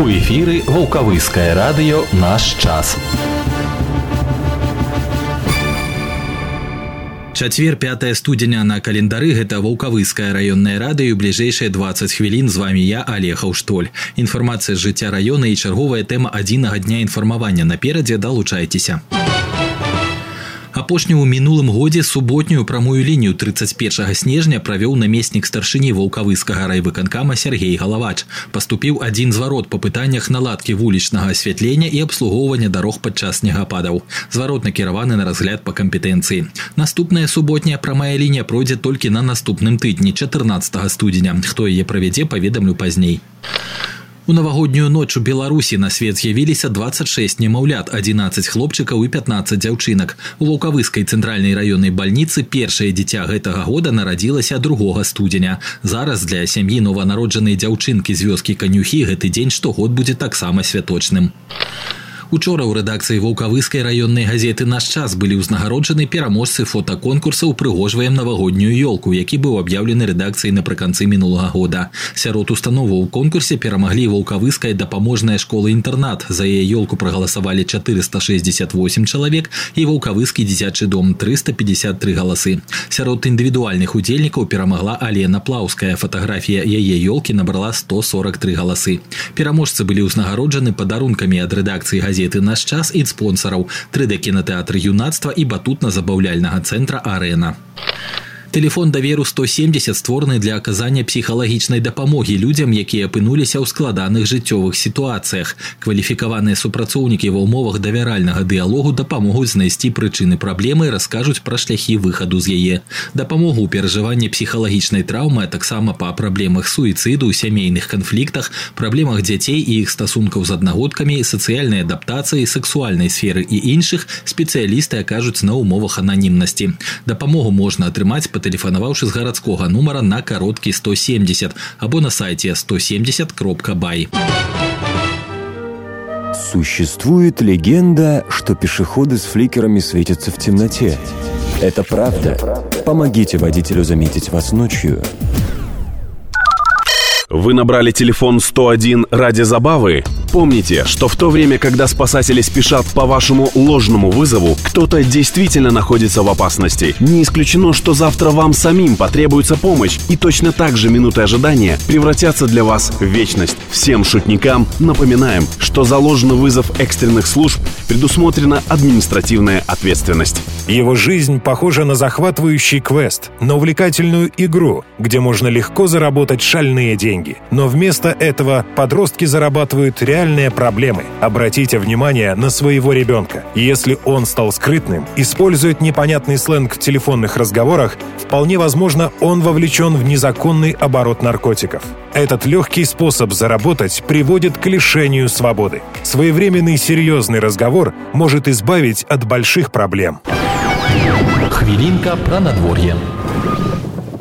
У эфіры вулкавыскае радыё наш час. Чацвер 5 студзеня на календары. Гэта вулкавыскае раённае радыё бліжэйшыя 20 хвілін з вами я Олег Аўштоль. Інфармацыя з жыцця раёна і чарговая тэма адзінага дня інфармавання наперадзе далучайцеся апошнюю ў мінулым годзе суботнюю прамую лінію 31 снежня правёў намеснік старшыні ваўкавыскага райвыканкама Сергей галавач. Паступіў адзін зварот па пытаннях наладкі вулічнага асвятлення і абслугоўвання дарог падчас снегападаў. Зварот накіраваны на разгляд па кампетэнцыі. Наступная суботняя прамая лінія пройдзе толькі на наступным тыдні 14 студзеня. Хто яе правядзе паведамлю пазней у навагоднюю ноч у беларусі на свет з'явіліся 26 немаўлят 11 хлопчыкаў і 15 дзяўчынак. У вулкавыскай цэнтральнай раённай бальніцы першае дзіця гэтага года нарадзілася другога студзеня. Зараз для сям'і нованароджанай дзяўчынкі з вёскі канюхі гэты дзень штогод будзе таксама святочным Учора ў рэдакцыі вулкавыскай раённай газеты наш час былі ўзнагароджаны пераможцы фотаконкурса упрыгожваем навагоднюю ёлку, які быў аб'яўлены рэдакцыяй напрыканцы мінулага года. Сярод установаў у конкурсе перамаглі вулкавыская дапаможная школа інтэрнат. За яе ёлку прагаласавалі 468 чалавек і вулкавыскі дзіцячы дом 353 галасы. Сярод індывідуальных удзельнікаў перамагла Алена Плаўская. Фатаграфія яе ёлкі набрала 143 галасы. Пераможцы былі ўзнагароджаны падарункамі ад рэдакцыі газеты газеты наш час і спонсораў 3D кінотэатр юнацтва і батутна-забаўляльнага цэнтра арэна. Телефон даверу 170 створаны для аказання псіхалагічнай дапамогі людзям, якія апынуліся ў складаных жыццёвых сітуацыях. Кваліфікаваныя супрацоўнікі ва ўмовах давяральнага дыялогу дапамогуць знайсці прычыны праблемы і раскажуць пра шляхі выхаду з яе. Дапамогу ў перажыванні псіхалагічнай траўмы, а таксама па праблемах суіцыду, сямейных канфліктах, праблемах дзяцей і іх стасункаў з аднагодкамі, сацыяльнай адаптацыі, сексуальнай сферы і іншых спецыялісты акажуць на ўмовах ананімнасці. Дапамогу можна атрымаць патэлефанаваўшы з гарадскога нумара на кароткі 170 або на сайте 170 кропка бай. Существует легенда, что пешеходы с фликерами светятся в темноте. Это правда. Помогите водителю заметить вас ночью. Вы набрали телефон 101 ради забавы? Помните, что в то время, когда спасатели спешат по вашему ложному вызову, кто-то действительно находится в опасности. Не исключено, что завтра вам самим потребуется помощь, и точно так же минуты ожидания превратятся для вас в вечность. Всем шутникам напоминаем, что за ложный вызов экстренных служб предусмотрена административная ответственность. Его жизнь похожа на захватывающий квест, на увлекательную игру, где можно легко заработать шальные деньги. Но вместо этого подростки зарабатывают реально реальные проблемы. Обратите внимание на своего ребенка. Если он стал скрытным, использует непонятный сленг в телефонных разговорах, вполне возможно, он вовлечен в незаконный оборот наркотиков. Этот легкий способ заработать приводит к лишению свободы. Своевременный серьезный разговор может избавить от больших проблем. Хвилинка про надворье.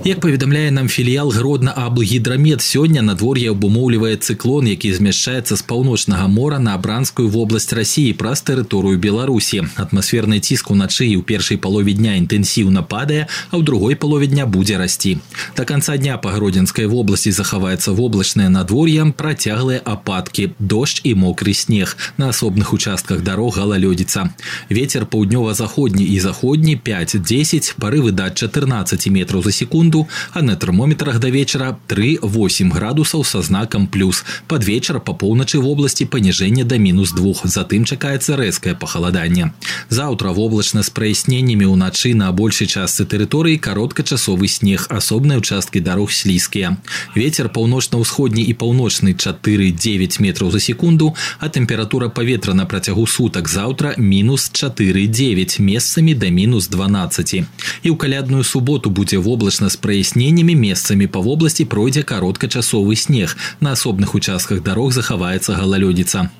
Як паведамляе нам філіял гродна аблгідрамет сёння надвор'е абумоўлівае цыклон, які змяшчаецца з паўночнага мора на абранскую вобласць рассіі праз тэрыторыю Беларусі. Атмасферны ціск уначы і ў першай палове дня інтэнсіўна падае, а ў другой палове дня будзе расці. Да канца дня па гродзенскай вобласці захаваецца воблачнае надвор'е, працяглыя ападкі, дождж і мокры снег. На асобных участках дарог галалёдзіца. Вецер паўднёва-заходні і заходні 5-10 парывы да 14 метраў за секунду секунду, а на термометрах до вечера 3-8 градусаў со знаком плюс. Под вечер по поўначы в области понижение до минус 2. Затым чакаецца рэзкае пахаладанне. Заўтра воблачна з праясненнямі ўначы на большай частцы тэрыторыі кароткачасовы снег, асобныя участкі дарог слізкія. Ветер паўночна-ўсходні і паўночны 4-9 метров за секунду, а температура паветра на працягу сутак заўтра минус 4-9 месцамі до минус 12. І ў калядную суботу будзе воблачна з праясненнямі месцамі па вобласці пройдзе кароткачасовы снег. На асобных участках дарог захаваецца галалёдзіца.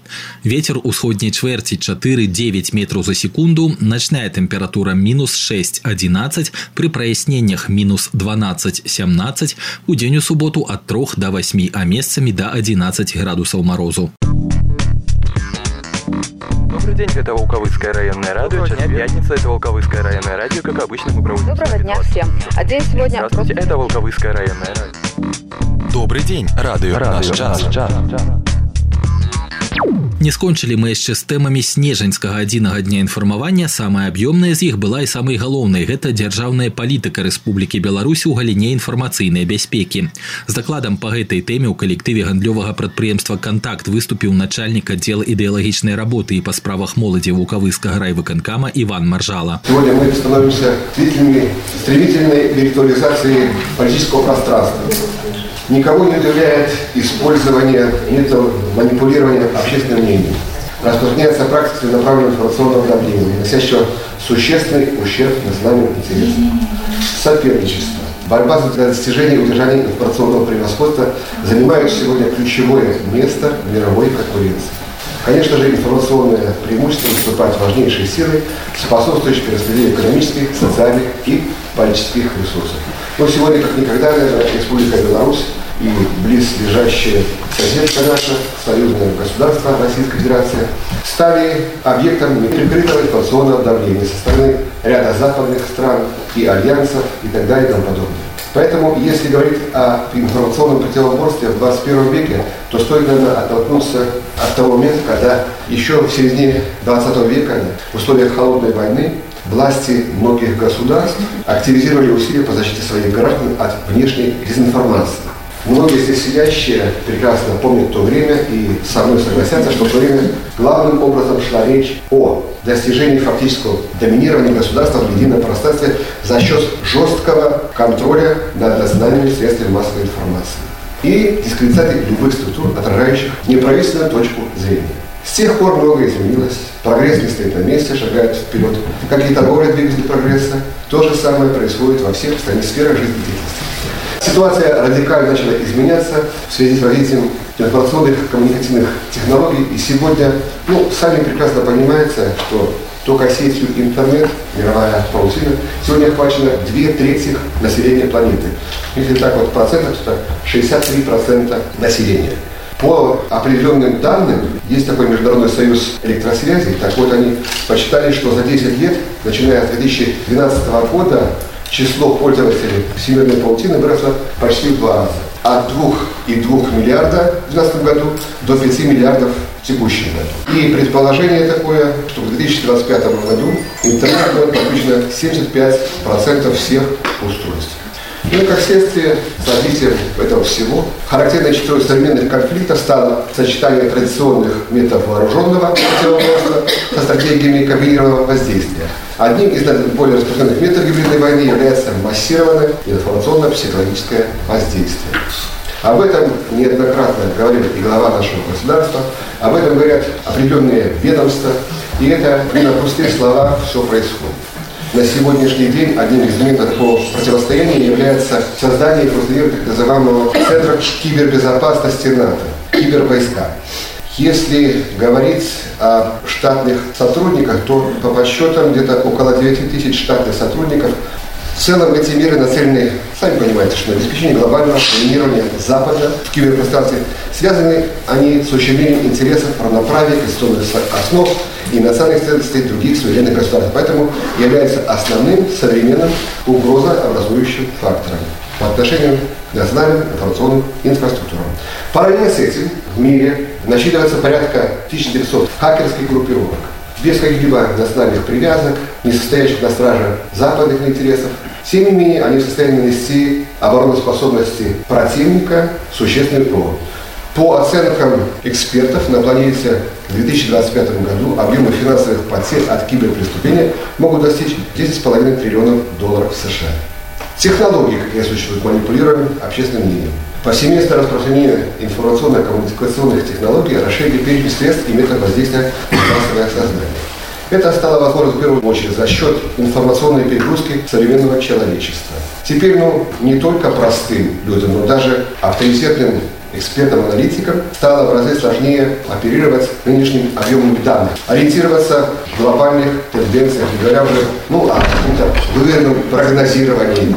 Вецер усходняй чвэрці 4-9 метраў за секунду, начная тэмпература мінус 6-11, пры праясненнях мінус 12-17, у дзень у суботу ад 3 до 8, а месцамі да 11 градусаў морозу. Добрый день, это Волковыцкое районное радио. Сейчас пятница, это Волковыцкое районное радио. Как обычно, мы проводим... Доброго дня всем. А день сегодня... Здравствуйте, это Волковыцкое районное радио. Добрый день, радио, радио наш час. час. Не скончылі мы яшчэ з тэмамі снежаньскага адзінага дня інфармавання самая аб'ёмная з іх была і самай галоўнай гэта дзяржаўная палітыка Рэспублікі Беларусь у галіне інфармацыйнай бяспекі з дакладам па гэтай тэме ў калектыве гандлёвага прадпрыемства кантакт выступіў начальнік аддзела ідэалагічнай работы і па справах моладзі вулкавыскага райвыканкама Иван Маржала Сегодня мы становимся свидетелями стремительной виртуализации политического пространства. Никого не удивляет использование методов манипулирования общественным мнением. Распространяется практика направленного информационного давления, наносящего существенный ущерб национальным интересам. Соперничество. Борьба за достижение и удержание информационного превосходства занимают сегодня ключевое место в мировой конкуренции. Конечно же, информационное преимущество выступает важнейшей силой, способствующей перераспределению экономических, социальных и политических ресурсов. Но сегодня, как никогда, наверное, Республика Беларусь и близлежащая соседка наша, союзное государство Российской Федерации, стали объектом неприкрытого информационного давления со стороны ряда западных стран и альянсов и так далее и тому подобное. Поэтому, если говорить о информационном противоборстве в 21 веке, то стоит, наверное, оттолкнуться от того момента, когда еще в середине 20 века в условиях холодной войны власти многих государств активизировали усилия по защите своих граждан от внешней дезинформации. Многие здесь сидящие прекрасно помнят то время и со мной согласятся, что в то время главным образом шла речь о достижении фактического доминирования государства в едином пространстве за счет жесткого контроля над национальными средствами массовой информации и дискредитации любых структур, отражающих неправительственную точку зрения. С тех пор многое изменилось, прогресс не стоит на месте, шагает вперед. Как и торговля двигатель прогресса, то же самое происходит во всех стране сферах жизнедеятельности. Ситуация радикально начала изменяться в связи с развитием информационных коммуникативных технологий. И сегодня, ну, сами прекрасно понимаете, что только сетью интернет, мировая паутина, сегодня охвачено две трети населения планеты. Если так вот в процентах, то 63% населения. По определенным данным, есть такой Международный союз электросвязи, так вот они посчитали, что за 10 лет, начиная с 2012 года, число пользователей всемирной паутины выросло почти в два раза. От 2,2 миллиарда в 2012 году до 5 миллиардов в текущем году. И предположение такое, что в 2025 году интернет будет подключено 75% всех устройств. Ну и как следствие развития этого всего, характерной чертой современных конфликтов стало сочетание традиционных методов вооруженного противоборства со стратегиями комбинированного воздействия. Одним из более распространенных методов гибридной войны является массированное информационно-психологическое воздействие. Об этом неоднократно говорил и глава нашего государства, об этом говорят определенные ведомства, и это не на пустые слова все происходит. На сегодняшний день одним из методов такого противостояния является создание и так называемого Центра кибербезопасности НАТО, кибервойска. Если говорить о штатных сотрудниках, то по подсчетам где-то около 9 тысяч штатных сотрудников в целом эти меры нацелены, сами понимаете, что на обеспечение глобального доминирования Запада в киберпространстве связаны они с ущемлением интересов равноправия, конституционных основ и национальных ценностей других суверенных государств. Поэтому является основным современным угрозообразующим фактором по отношению к национальным информационным инфраструктурам. Параллельно с этим в мире насчитывается порядка 1900 хакерских группировок, без каких-либо национальных привязок, не состоящих на страже западных интересов. Менее, они в состоянии нанести обороноспособности противника существенный урон. По оценкам экспертов, на планете в 2025 году объемы финансовых потерь от киберпреступления могут достичь 10,5 триллионов долларов США. Технологии, как я существуют, манипулированы общественным мнением. Повсеместное распространение информационно-коммуникационных технологий расширили перечень средств и методов воздействия на массовое сознание. Это стало возможно в первую очередь за счет информационной перегрузки современного человечества. Теперь, ну, не только простым людям, но даже авторитетным экспертам-аналитикам стало в разы сложнее оперировать нынешним объемом данных, ориентироваться в глобальных тенденциях, не говоря уже ну, о каком-то выверенном прогнозировании.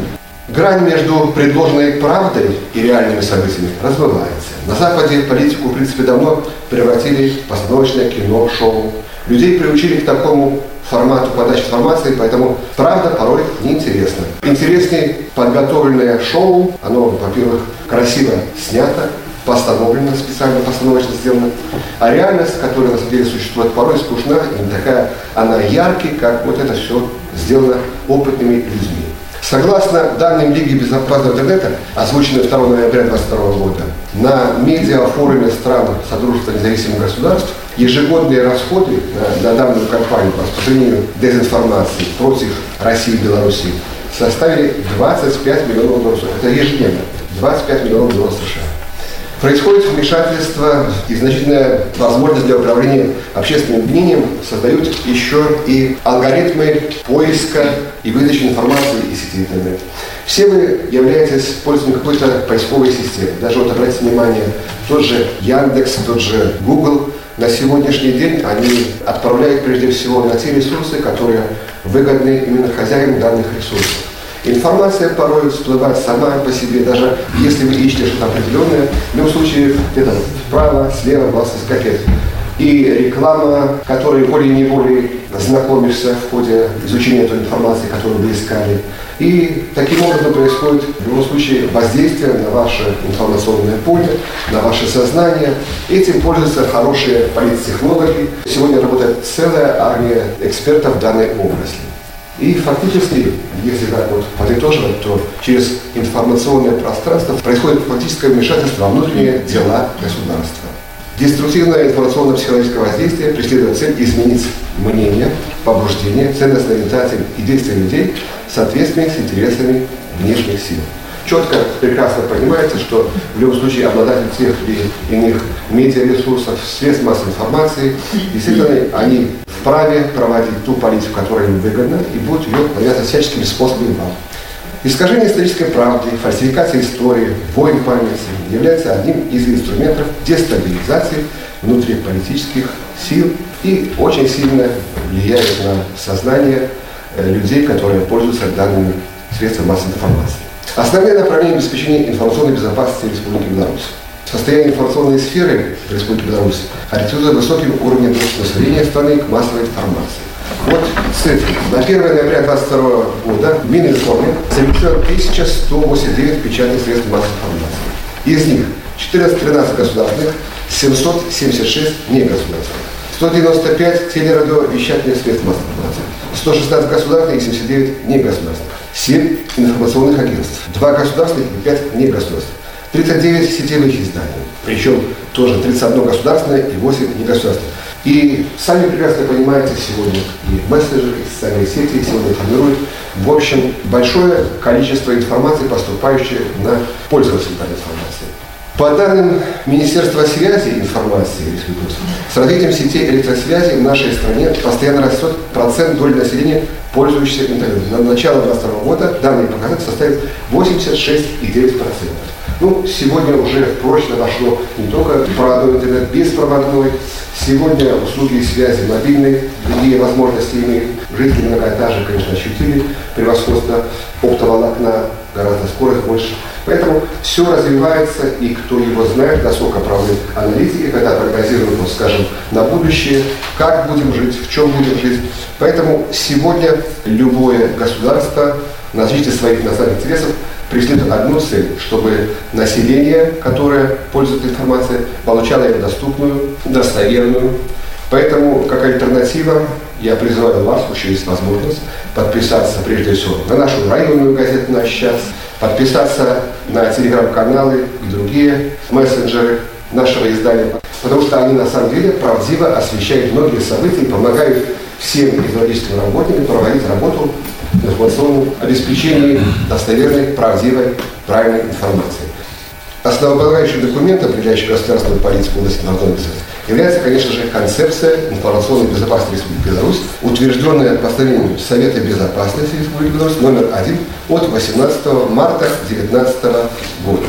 Грань между предложенной правдой и реальными событиями размывается. На Западе политику, в принципе, давно превратили в постановочное кино, шоу. Людей приучили к такому формату подачи информации, поэтому правда порой неинтересна. Интереснее подготовленное шоу, оно, во-первых, красиво снято, по постановлено, специально постановочно сделано. А реальность, которая на самом деле существует порой, скучна, и не такая, она яркий, как вот это все сделано опытными людьми. Согласно данным Лиги безопасного интернета, озвученным 2 ноября 2022 года, на медиафоруме стран Содружества независимых государств ежегодные расходы на, на данную кампанию по распространению дезинформации против России и Беларуси составили 25 миллионов долларов. Это ежедневно. 25 миллионов долларов США. Происходит вмешательство и значительная возможность для управления общественным мнением создают еще и алгоритмы поиска и выдачи информации из сети интернет. Все вы являетесь пользователем какой-то поисковой системы. Даже вот обратите внимание, тот же Яндекс, тот же Google, на сегодняшний день они отправляют прежде всего на те ресурсы, которые выгодны именно хозяину данных ресурсов. Информация порой всплывает сама по себе, даже если вы ищете что-то определенное. В любом случае, где-то вправо, слева вас выскакивает. И реклама, которой более-неволей знакомишься в ходе изучения той информации, которую вы искали. И таким образом происходит в любом случае воздействие на ваше информационное поле, на ваше сознание. Этим пользуются хорошие политтехнологи. Сегодня работает целая армия экспертов в данной области. И фактически, если так вот подытоживать, то через информационное пространство происходит фактическое вмешательство во внутренние дела государства. Деструктивное информационно-психологическое воздействие преследует цель изменить мнение, побуждение, ценностные ориентации и действия людей в с интересами внешних сил четко, прекрасно понимается, что в любом случае обладатель тех или иных медиаресурсов, средств массовой информации, действительно, они вправе проводить ту политику, которая им выгодна, и будут ее навязывать всяческими способами вам. Искажение исторической правды, фальсификация истории, войн памяти является одним из инструментов дестабилизации внутриполитических сил и очень сильно влияет на сознание э, людей, которые пользуются данными средствами массовой информации. Основные направления обеспечения информационной безопасности Республики Беларусь. Состояние информационной сферы в Республике Беларусь характеризуется высоким уровнем населения страны к массовой информации. Вот цифры. На 1 ноября 2022 года Мининформе зарегистрировано 1189 печатных средств массовой информации. Из них 413 государственных, 776 негосударственных. 195 телерадиовещательных средств массовой информации. 116 государственных и 79 негосударственных. 7 информационных агентств, 2 государственных и 5 негосударственных. 39 сетевых изданий, причем тоже 31 государственное и 8 негосударственных. И сами прекрасно понимаете, сегодня и мессенджеры, и социальные сети сегодня формируют, в общем, большое количество информации, поступающей на пользователей этой информации. По данным Министерства связи и информации с развитием сетей электросвязи в нашей стране постоянно растет процент доли населения, пользующихся интернетом. На начало 2022 года данный показатель составит 86,9%. Ну, сегодня уже прочно вошло не только проводной интернет, беспроводной. Сегодня услуги связи мобильной, другие возможности имеют. Жители многоэтажек, конечно, ощутили превосходство оптоволокна, гораздо скорость больше. Поэтому все развивается, и кто его знает, насколько правы аналитики, когда прогнозируют, ну, скажем, на будущее, как будем жить, в чем будем жить. Поэтому сегодня любое государство на защите своих национальных интересов преследует одну цель, чтобы население, которое пользуется информацией, получало ее доступную, достоверную. Поэтому, как альтернатива, я призываю вас, еще есть возможность, подписаться прежде всего на нашу районную газету «Наш час», подписаться на телеграм-каналы и другие мессенджеры нашего издания, потому что они на самом деле правдиво освещают многие события и помогают всем идеологическим работникам проводить работу информационном обеспечении достоверной, правдивой, правильной информации. Основополагающим документом, определяющим государственную политику в области информационной безопасности, является, конечно же, концепция информационной безопасности Республики Беларусь, утвержденная постановлением Совета безопасности Республики Беларусь номер один от 18 марта 2019 года.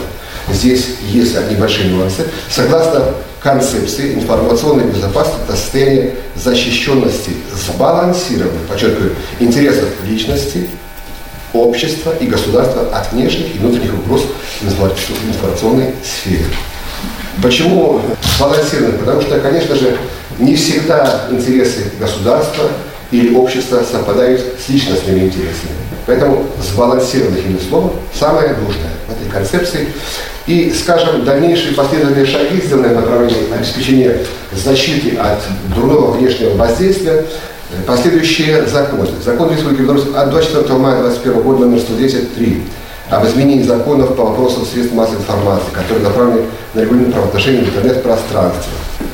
Здесь есть небольшие нюансы. Согласно концепции информационной безопасности, это состояние защищенности сбалансированных, подчеркиваю, интересов личности, общества и государства от внешних и внутренних угроз в информационной сфере. Почему сбалансированный? Потому что, конечно же, не всегда интересы государства или общества совпадают с личностными интересами. Поэтому сбалансированное именно слово самое нужное в этой концепции. И, скажем, дальнейшие последовательные шаги, сделанные в направлении обеспечения защиты от дурного внешнего воздействия, последующие законы. Закон Республики Беларусь от 24 мая 2021 года номер 110.3 об изменении законов по вопросам средств массовой информации, которые направлены на регулирование правоотношений в интернет-пространстве.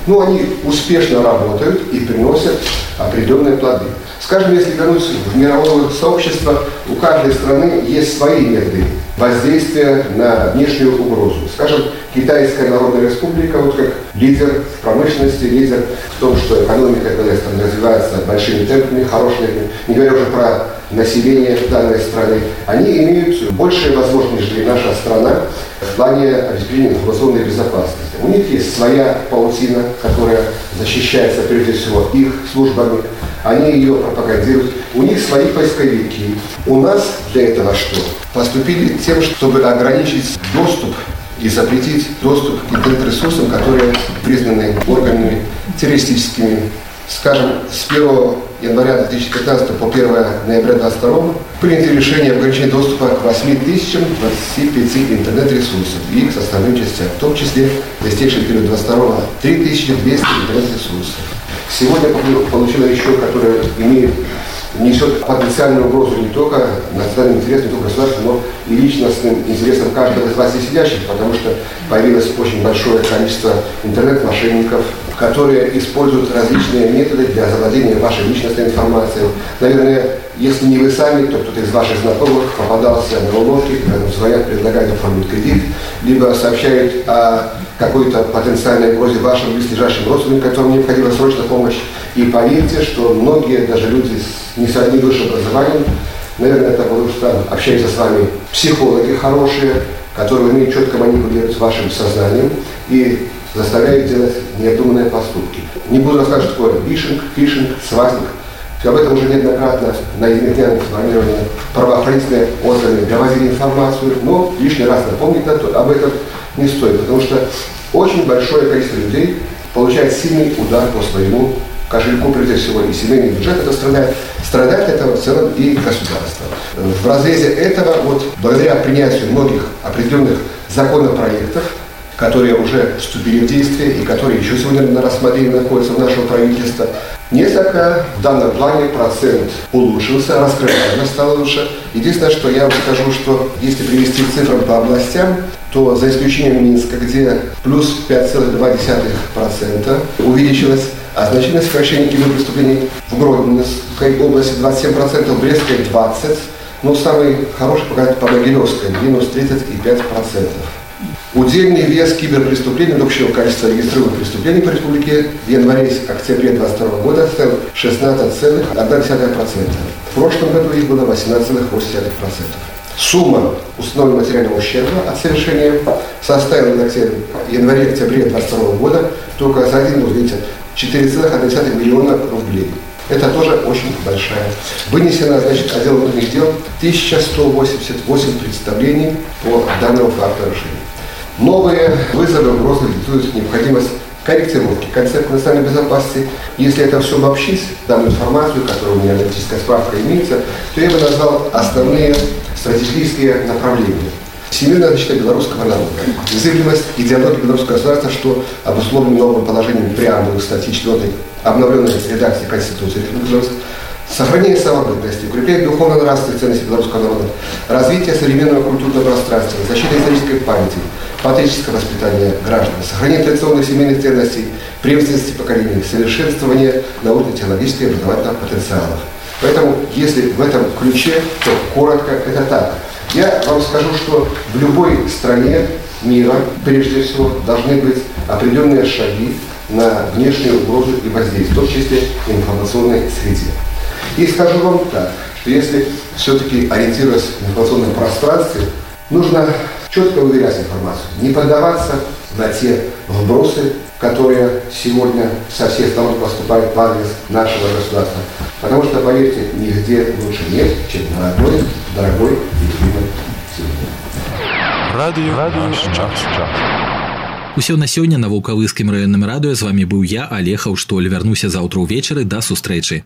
Ну, они успешно работают и приносят определенные плоды. Скажем, если вернуться в мировое сообщество, у каждой страны есть свои методы воздействия на внешнюю угрозу. Скажем, Китайская Народная Республика, вот как лидер в промышленности, лидер в том, что экономика страны развивается большими темпами, хорошими, не говоря уже про население данной страны, они имеют большие возможности, нежели наша страна в плане обеспечения информационной безопасности. У них есть своя паутина, которая защищается прежде всего их службами, они ее пропагандируют. У них свои поисковики. У нас для этого что? Поступили тем, чтобы ограничить доступ и запретить доступ к интернет-ресурсам, которые признаны органами террористическими. Скажем, с 1 января 2015 по 1 ноября 2022 принято решение об ограничении доступа к 8025 интернет-ресурсов и их составным частям, в том числе в истекший период 22 3200 интернет-ресурсов. Сегодня получила еще, которая имеет несет потенциальную угрозу не только национальным интересам, не только государству, но личностным интересам каждого из вас здесь сидящих, потому что появилось очень большое количество интернет-мошенников, которые используют различные методы для завладения вашей личностной информацией. Наверное, если не вы сами, то кто-то из ваших знакомых попадался на уловки, звонят, предлагают оформить кредит, либо сообщают о какой-то потенциальной угрозе вашим близлежащим родственникам, которым необходима срочная помощь. И поверьте, что многие, даже люди с не с одним высшим образованием, наверное, это потому что общаются с вами психологи хорошие, которые умеют четко манипулировать вашим сознанием и заставляют делать необдуманные поступки. Не буду рассказывать, что такое вишинг, фишинг, свастик. Об этом уже неоднократно на изменениях информирования правоохранительные органы привозили информацию, но лишний раз напомнить об этом не стоит, потому что очень большое количество людей получает сильный удар по своему кошельку, прежде всего, и семейный бюджет это страдает, страдает этого в целом и государство. В разрезе этого, вот, благодаря принятию многих определенных законопроектов, которые уже вступили в действие и которые еще сегодня на рассмотрении находятся в нашем правительстве, несколько в данном плане процент улучшился, раскрываемость стала лучше. Единственное, что я скажу, что если привести цифры по областям, то за исключением Минска, где плюс 5,2% увеличилось а значительное сокращение киберпреступлений в Гродненской области 27%, в Брестской 20%, но самый хороший показатель по Могилевской, минус 35%. Удельный вес киберпреступлений от общего количества регистрированных преступлений по республике в январе-октябре 2022 года составил 16,1%. В прошлом году их было 18,8%. Сумма установленного материального ущерба от совершения составила в январе-октябре 2022 года только за один год, видите, 4,1 миллиона рублей. Это тоже очень большая. Вынесено, значит, отдел внутренних дел 1188 представлений по данному факту нарушения. Новые вызовы угрозы диктуют необходимость корректировки концепта национальной безопасности. Если это все обобщить, данную информацию, которая у меня аналитическая справка имеется, то я бы назвал основные стратегические направления. Всемирная защита белорусского народа, незыблемость идеологии белорусского государства, что обусловлено новым положением преамбулы статьи 4 обновленной редакции Конституции Беларуси, сохранение самобытности, укрепление духовно-нравственной ценности белорусского народа, развитие современного культурного пространства, защита исторической памяти, патриотическое воспитание граждан, сохранение традиционных семейных ценностей, преемственности поколений, совершенствование научно-технологических и образовательных потенциалов. Поэтому, если в этом ключе, то коротко это так – я вам скажу, что в любой стране мира, прежде всего, должны быть определенные шаги на внешнюю угрозу и воздействие, в том числе информационной среде. И скажу вам так, что если все-таки ориентироваться в информационном пространстве, нужно четко выверять информацию, не поддаваться на те вбросы, которые сегодня со всех сторон поступают в адрес нашего государства. Потому что, поверьте, нигде лучше нет, чем на одной дорогой и любимой земле. Радио, Радио час, час. Усё на сёння на вулкавыскім раённым радыё з вами быў я алег Аўштоль вярнуся заўтра ўвечары да сустрэчы